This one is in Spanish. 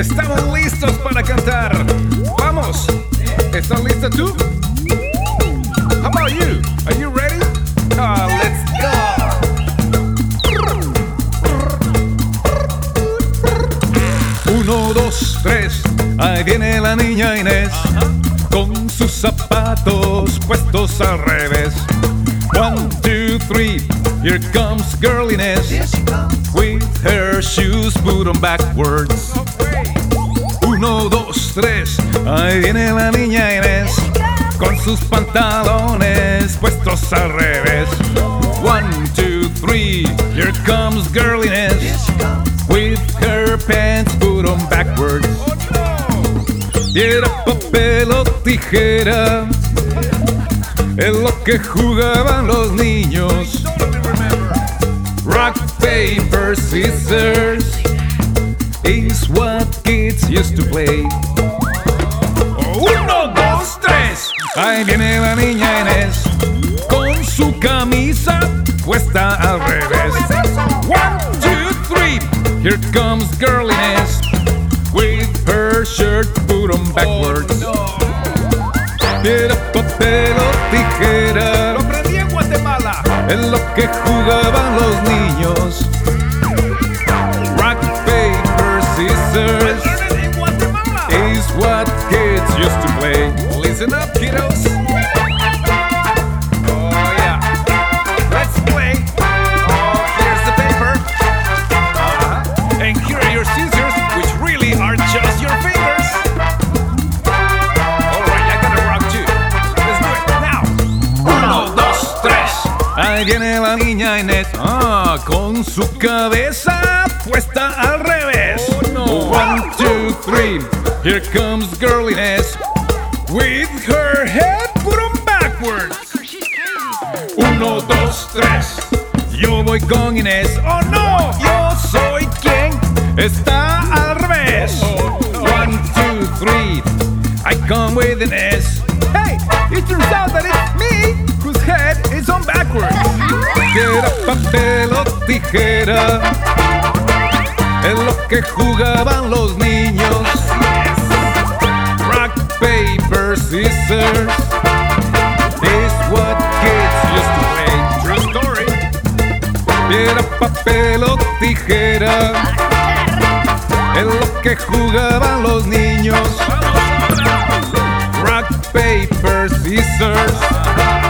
Estamos listos para cantar. Vamos. ¿Estás lista tú? How about you? Are you ready? Ah, let's go. Uno, dos, tres. Ahí viene la niña Inés. Con sus zapatos puestos al revés. One, two, three. Here comes girl Inés. With her shoes put on backwards. Uno, dos, tres. Ahí viene la niña Inés. Con sus pantalones puestos al revés. One, two, three. Here comes girl Inés. With her pants put on backwards. Piedra, papel o tijera. Es lo que jugaban los niños. Rock, paper, scissors is what kids used to play. Uno, dos, tres. Ahí viene la niña Inés con su camisa puesta al revés. One, two, three. Here comes girl Inés with her shirt put on backwards. Piedra, papel o tijera. Lo aprendí en Guatemala. Es lo que jugaban los niños. Is what kids used to play. Listen up, kiddos. Oh, yeah. Let's play. Oh, here's the paper. Uh-huh. And here are your scissors, which really are just your fingers. All right, I gotta rock too. Let's do it now. Uno, dos, tres. Ahí viene la niña Inés. Ah, con su cabeza puesta al revés. One, two, three. Here comes girl Inés. With her head put on backwards. Uno, dos, tres. Yo voy con Inés. Oh no, yo soy quien está al revés. One, two, three. I come with Inés. Hey, it turns out that it's me whose head is on backwards. Piedra, papel o tijera. Es lo que jugaban los niños. Scissors. Is what kids used to play. True story. Piedra, papel o tijera. Es lo que jugaban los niños. Rock, paper, scissors.